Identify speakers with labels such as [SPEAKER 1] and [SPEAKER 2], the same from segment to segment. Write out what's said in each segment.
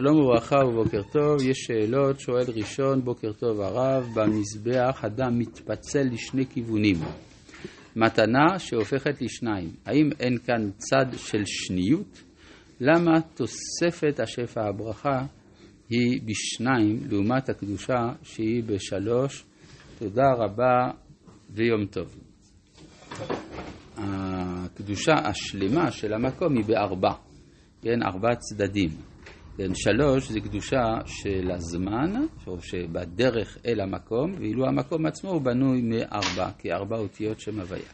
[SPEAKER 1] שלום וברכה ובוקר טוב, יש שאלות, שואל ראשון, בוקר טוב הרב, במזבח אדם מתפצל לשני כיוונים, מתנה שהופכת לשניים, האם אין כאן צד של שניות? למה תוספת השפע הברכה היא בשניים לעומת הקדושה שהיא בשלוש? תודה רבה ויום טוב. הקדושה השלמה של המקום היא בארבע, כן, ארבע צדדים. כן, שלוש זה קדושה של הזמן, שבדרך אל המקום, ואילו המקום עצמו הוא בנוי מארבע, כארבע אותיות שם הוויה.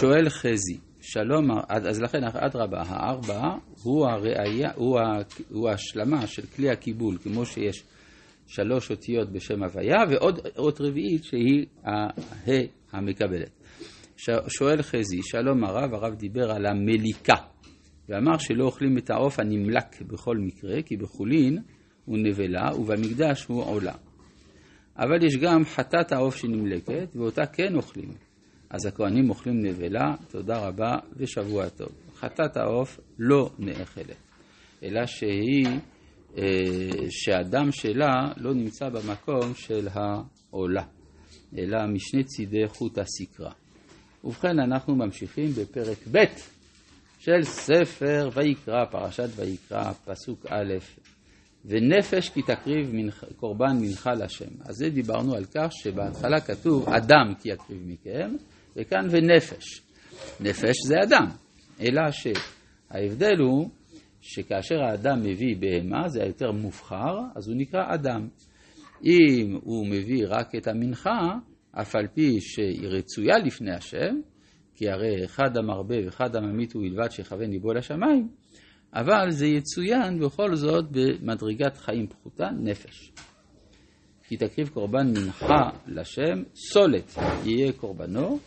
[SPEAKER 1] שואל חזי, שלום, אז לכן אדרבה, הארבע הוא, הראיה, הוא, הוא ההשלמה של כלי הקיבול, כמו שיש שלוש אותיות בשם הוויה, ועוד אות רביעית שהיא הה המקבלת. שואל חזי, שלום הרב, הרב דיבר על המליקה. ואמר שלא אוכלים את העוף הנמלק בכל מקרה, כי בחולין הוא נבלה ובמקדש הוא עולה. אבל יש גם חטאת העוף שנמלקת, ואותה כן אוכלים. אז הכהנים אוכלים נבלה, תודה רבה ושבוע טוב. חטאת העוף לא נאכלת, אלא שהיא, אה, שהדם שלה לא נמצא במקום של העולה, אלא משני צידי חוט הסקרה. ובכן, אנחנו ממשיכים בפרק ב' של ספר ויקרא, פרשת ויקרא, פסוק א', ונפש כי תקריב מנח, קורבן מנחה לשם. אז זה דיברנו על כך שבהתחלה כתוב אדם כי יקריב מכם, וכאן ונפש. נפש זה אדם, אלא שההבדל הוא שכאשר האדם מביא בהמה, זה היותר מובחר, אז הוא נקרא אדם. אם הוא מביא רק את המנחה, אף על פי שהיא רצויה לפני השם, כי הרי אחד המרבה ואחד הממית הוא בלבד שיכוון ליבו לשמיים, אבל זה יצוין בכל זאת במדרגת חיים פחותה, נפש. כי תקריב קורבן מנחה לשם, סולת יהיה קורבנו,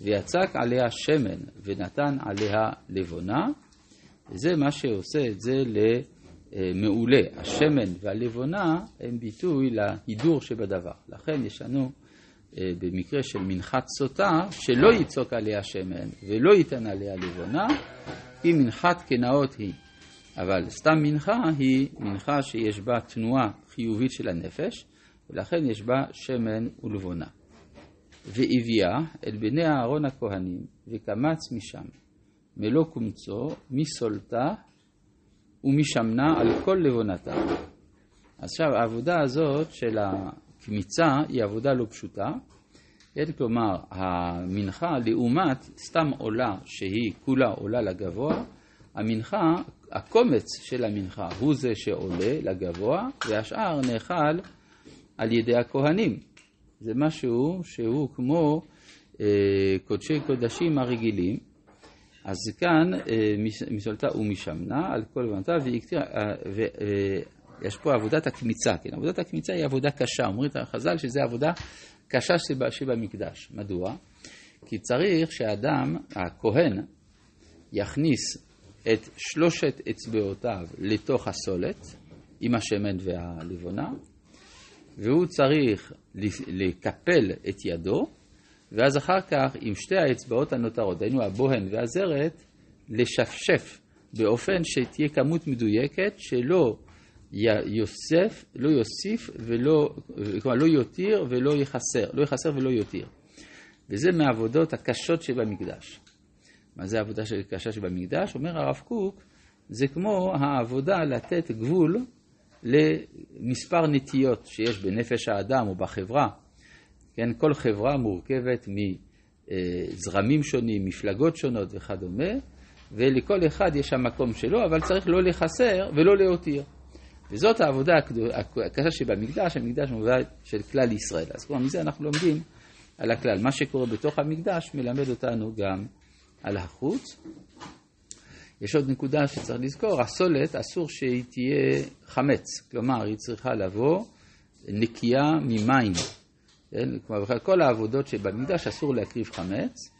[SPEAKER 1] ויצק עליה שמן ונתן עליה לבונה, וזה מה שעושה את זה למעולה. השמן והלבונה הם ביטוי להידור שבדבר. לכן יש לנו במקרה של מנחת סוטה, שלא יצוק עליה שמן ולא ייתן עליה לבונה, כי מנחת קנאות היא. אבל סתם מנחה היא מנחה שיש בה תנועה חיובית של הנפש, ולכן יש בה שמן ולבונה. והביאה אל בני אהרון הכהנים, וקמץ משם, מלוא קומצו, מסולתה ומשמנה על כל לבונתה. עכשיו, העבודה הזאת של ה... קמיצה היא עבודה לא פשוטה, כן, כלומר המנחה לעומת סתם עולה שהיא כולה עולה לגבוה, המנחה, הקומץ של המנחה הוא זה שעולה לגבוה והשאר נאכל על ידי הכהנים. זה משהו שהוא כמו אה, קודשי קודשים הרגילים. אז כאן אה, מסולתה ומשמנה על כל לבנתה והקטירה, אה, אה, יש פה עבודת הקמיצה, כן? עבודת הקמיצה היא עבודה קשה, אומרים החז"ל שזו עבודה קשה שבמקדש. מדוע? כי צריך שהאדם, הכהן, יכניס את שלושת אצבעותיו לתוך הסולת, עם השמן והלבונה, והוא צריך לקפל את ידו, ואז אחר כך עם שתי האצבעות הנותרות, היינו הבוהן והזרת, לשפשף באופן שתהיה כמות מדויקת שלא יוסף, לא יוסיף ולא, כלומר לא יותיר ולא יחסר, לא יחסר ולא יותיר. וזה מהעבודות הקשות שבמקדש. מה זה העבודה הקשה שבמקדש? אומר הרב קוק, זה כמו העבודה לתת גבול למספר נטיות שיש בנפש האדם או בחברה. כן, כל חברה מורכבת מזרמים שונים, מפלגות שונות וכדומה, ולכל אחד יש המקום שלו, אבל צריך לא לחסר ולא להותיר. וזאת העבודה הקשה שבמקדש, המקדש מובא של כלל ישראל. אז כבר מזה אנחנו לומדים על הכלל. מה שקורה בתוך המקדש מלמד אותנו גם על החוץ. יש עוד נקודה שצריך לזכור, הסולת אסור שהיא תהיה חמץ, כלומר היא צריכה לבוא נקייה ממים. כן? כלומר, כל העבודות שבמקדש אסור להקריב חמץ,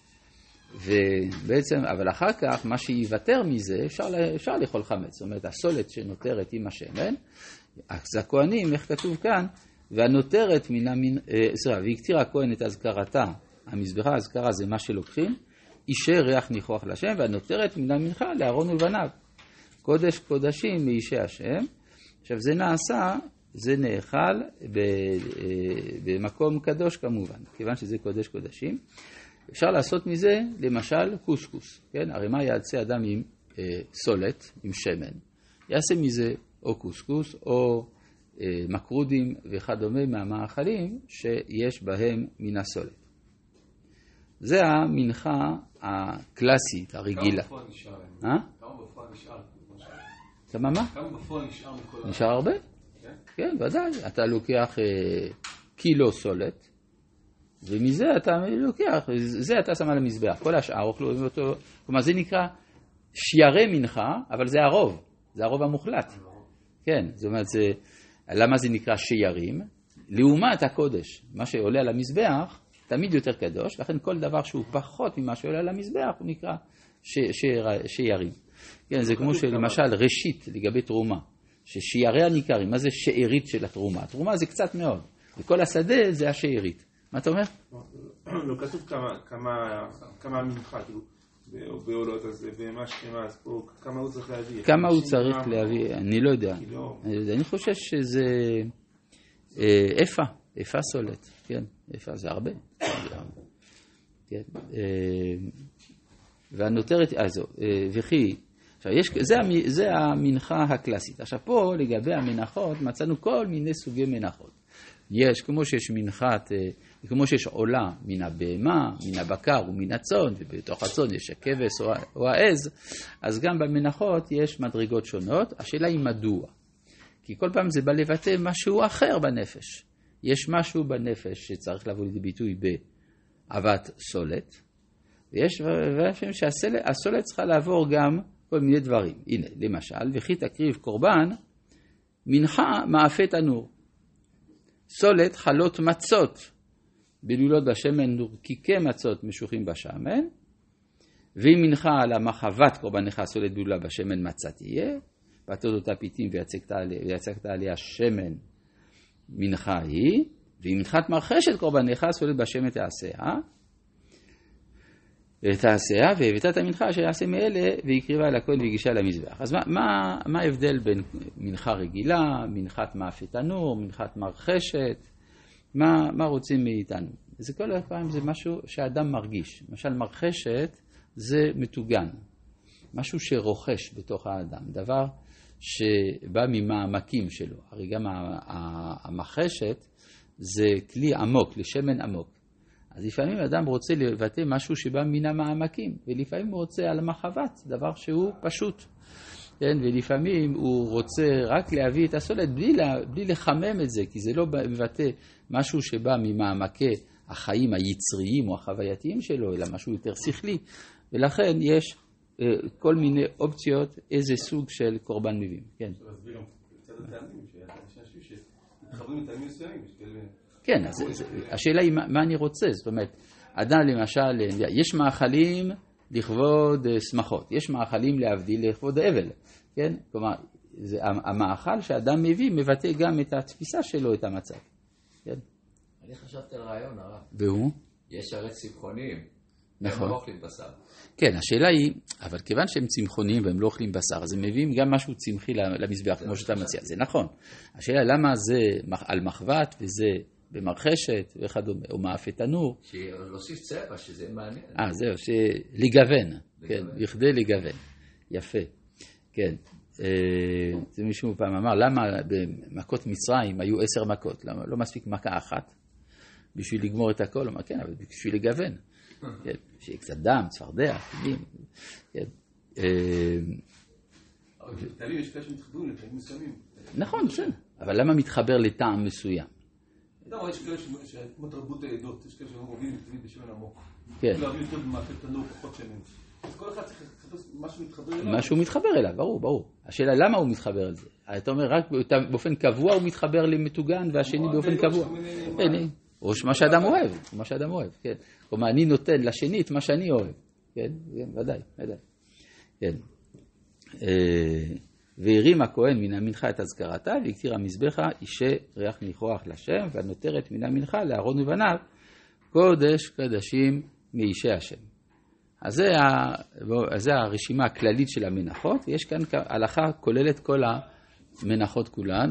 [SPEAKER 1] ובעצם, אבל אחר כך, מה שייוותר מזה, אפשר, אפשר לאכול חמץ. זאת אומרת, הסולת שנותרת עם השמן, אז הכהנים, איך כתוב כאן, והנותרת מן המין, אה, סליחה, והקטירה הכהן את אזכרתה, המזבחה האזכרה זה מה שלוקחים, אישר ריח ניחוח לשם, והנותרת מן המנחה לאהרון ובניו. קודש קודשים מאישי השם. עכשיו זה נעשה, זה נאכל אה, במקום קדוש כמובן, כיוון שזה קודש קודשים. אפשר לעשות מזה למשל קוסקוס, כן? הרי מה יעשה אדם עם אה, סולת, עם שמן? יעשה מזה או קוסקוס או אה, מקרודים וכדומה מהמאכלים שיש בהם מן הסולת. זה המנחה הקלאסית, הרגילה.
[SPEAKER 2] כמה בפועל נשאר?
[SPEAKER 1] אה?
[SPEAKER 2] כמה בפועל נשאר?
[SPEAKER 1] כמה מה?
[SPEAKER 2] כמה בפועל נשאר מכל.
[SPEAKER 1] נשאר הרבה?
[SPEAKER 2] כן?
[SPEAKER 1] כן, ודאי. אתה לוקח אה, קילו סולת, ומזה אתה לוקח, זה אתה שם על המזבח. כל השאר אוכלו אותו, כלומר זה נקרא שיירי מנחה, אבל זה הרוב, זה הרוב המוחלט. כן, זאת אומרת, זה, למה זה נקרא שיירים? לעומת הקודש, מה שעולה על המזבח, תמיד יותר קדוש, לכן כל דבר שהוא פחות ממה שעולה על המזבח, הוא נקרא ש, ש, שיירים. כן, זה כמו שלמשל ראשית לגבי תרומה, ששייריה ניכרים, מה זה שארית של התרומה? התרומה זה קצת מאוד, וכל השדה זה השארית. מה אתה אומר?
[SPEAKER 3] לא כתוב כמה, מנחה, כאילו, בעולות הזה, ומה שכמה, אז פה, כמה הוא צריך להביא?
[SPEAKER 1] כמה הוא
[SPEAKER 3] 50
[SPEAKER 1] צריך? להביא? אני לא יודע.
[SPEAKER 3] קילו.
[SPEAKER 1] אני לא חושב שזה אפה, אפה סולת, כן, אפה זה הרבה. כן, אה, והנותרת, אה זהו, אה, וכי, עכשיו יש, זה, זה המנחה הקלאסית. עכשיו פה לגבי המנחות מצאנו כל מיני סוגי מנחות. יש, כמו שיש מנחת, אה, כמו שיש עולה מן הבהמה, מן הבקר ומן הצאן, ובתוך הצאן יש הכבש או העז, אז גם במנחות יש מדרגות שונות. השאלה היא מדוע. כי כל פעם זה בא לבטא משהו אחר בנפש. יש משהו בנפש שצריך לבוא לידי ביטוי באהבת סולת, ויש לפעמים שהסולת צריכה לעבור גם כל מיני דברים. הנה, למשל, וכי תקריב קורבן, מנחה מאפה תנור. סולת חלות מצות, בלולות בשמן נורקיקי מצות משוחים בשמן, ואם מנחה על המחבת קורבנך סולת בלולה בשמן מצה תהיה, ועטות אותה פיתים ויצקת עליה, עליה שמן מנחה היא, ואם מנחת מרחשת קורבנך סולת בשמן תעשיה, ותעשיה, והבאת את המנחה אשר יעשה מאלה, והקריבה אל הכהן והגישה למזבח. אז מה, ההבדל בין מנחה רגילה, מנחת מאפה תנור, מנחת מרחשת? מה, מה רוצים מאיתנו? זה כל הפעם זה משהו שהאדם מרגיש. למשל מרחשת זה מטוגן, משהו שרוכש בתוך האדם, דבר שבא ממעמקים שלו. הרי גם המחשת זה כלי עמוק, לשמן עמוק. אז לפעמים אדם רוצה לבטא משהו שבא מן המעמקים, ולפעמים הוא רוצה על המחבת, דבר שהוא פשוט. כן, ולפעמים הוא רוצה רק להביא את הסולת בלי, לה, בלי לחמם את זה, כי זה לא מבטא משהו שבא ממעמקי החיים היצריים או החווייתיים שלו, אלא משהו יותר שכלי. ולכן יש אה, כל מיני אופציות איזה סוג של קורבן מביאים. כן.
[SPEAKER 2] אפשר להסביר גם קצת הטעמים, שיש אנשים שמתחברים לטעמים מסוימים, יש כאלה...
[SPEAKER 1] כן, אז השאלה היא מה, אני רוצה, זאת אומרת, אדם למשל, יש מאכלים לכבוד אה, שמחות, יש מאכלים להבדיל לכבוד אבל, כן? כלומר, זה, המאכל שאדם מביא מבטא גם את התפיסה שלו, את המצב, כן?
[SPEAKER 4] אני חשבתי על רעיון הרב.
[SPEAKER 1] והוא?
[SPEAKER 4] יש הרי צמחונים.
[SPEAKER 1] נכון.
[SPEAKER 4] הם לא אוכלים בשר.
[SPEAKER 1] כן, השאלה היא, אבל כיוון שהם צמחוניים והם לא אוכלים בשר, אז הם מביאים גם משהו צמחי למזבח, כמו שאתה מציע, זה נכון. השאלה למה זה על מחבת וזה במרחשת וכדומה, או מאפה תנור,
[SPEAKER 4] להוסיף צבע, שזה מעניין.
[SPEAKER 1] אה, זהו, שלגוון, כן,
[SPEAKER 4] לגוון.
[SPEAKER 1] בכדי לגוון. יפה, כן. אה, זה מישהו פעם אמר, למה במכות מצרים היו עשר מכות? למה לא מספיק מכה אחת בשביל לגמור את הכל? הוא אמר, כן, אבל בשביל לגוון. כן, שיהיה קצת דם, צפרדע, פילים, כן. אה,
[SPEAKER 2] אבל בטעמים יש כאלה שמתחברים לטעמים מסוימים.
[SPEAKER 1] נכון, בסדר. אבל למה מתחבר לטעם מסוים?
[SPEAKER 2] אתה רואה, יש כאלה ש- ש- כמו תרבות העדות, יש כאלה שאוהבים תמיד בשמן עמוק.
[SPEAKER 1] כן.
[SPEAKER 2] אוהבים יותר במאפה תנור, פחות שמן. אז כל אחד צריך לחפש משהו מתחבר אליו.
[SPEAKER 1] מה שהוא מתחבר אליו, ברור, ברור. השאלה למה הוא מתחבר לזה. אתה אומר רק באופן קבוע הוא מתחבר למטוגן והשני
[SPEAKER 2] או
[SPEAKER 1] באופן קבוע. כן, אה, או מה שאדם אוהב, מה שאדם אוהב, כן. כלומר, אני נותן לשני את מה שאני אוהב, כן, כן, ודאי, ודאי. כן. והרים הכהן מן המנחה את אזכרתה, והקטיר המזבחה אישי ריח ניחוח לשם, והנותרת מן המנחה לאהרון ובניו, קודש קדשים מאישי השם. אז זה, הרשימה הכללית של המנחות, יש כאן הלכה כוללת כל המנחות כולן,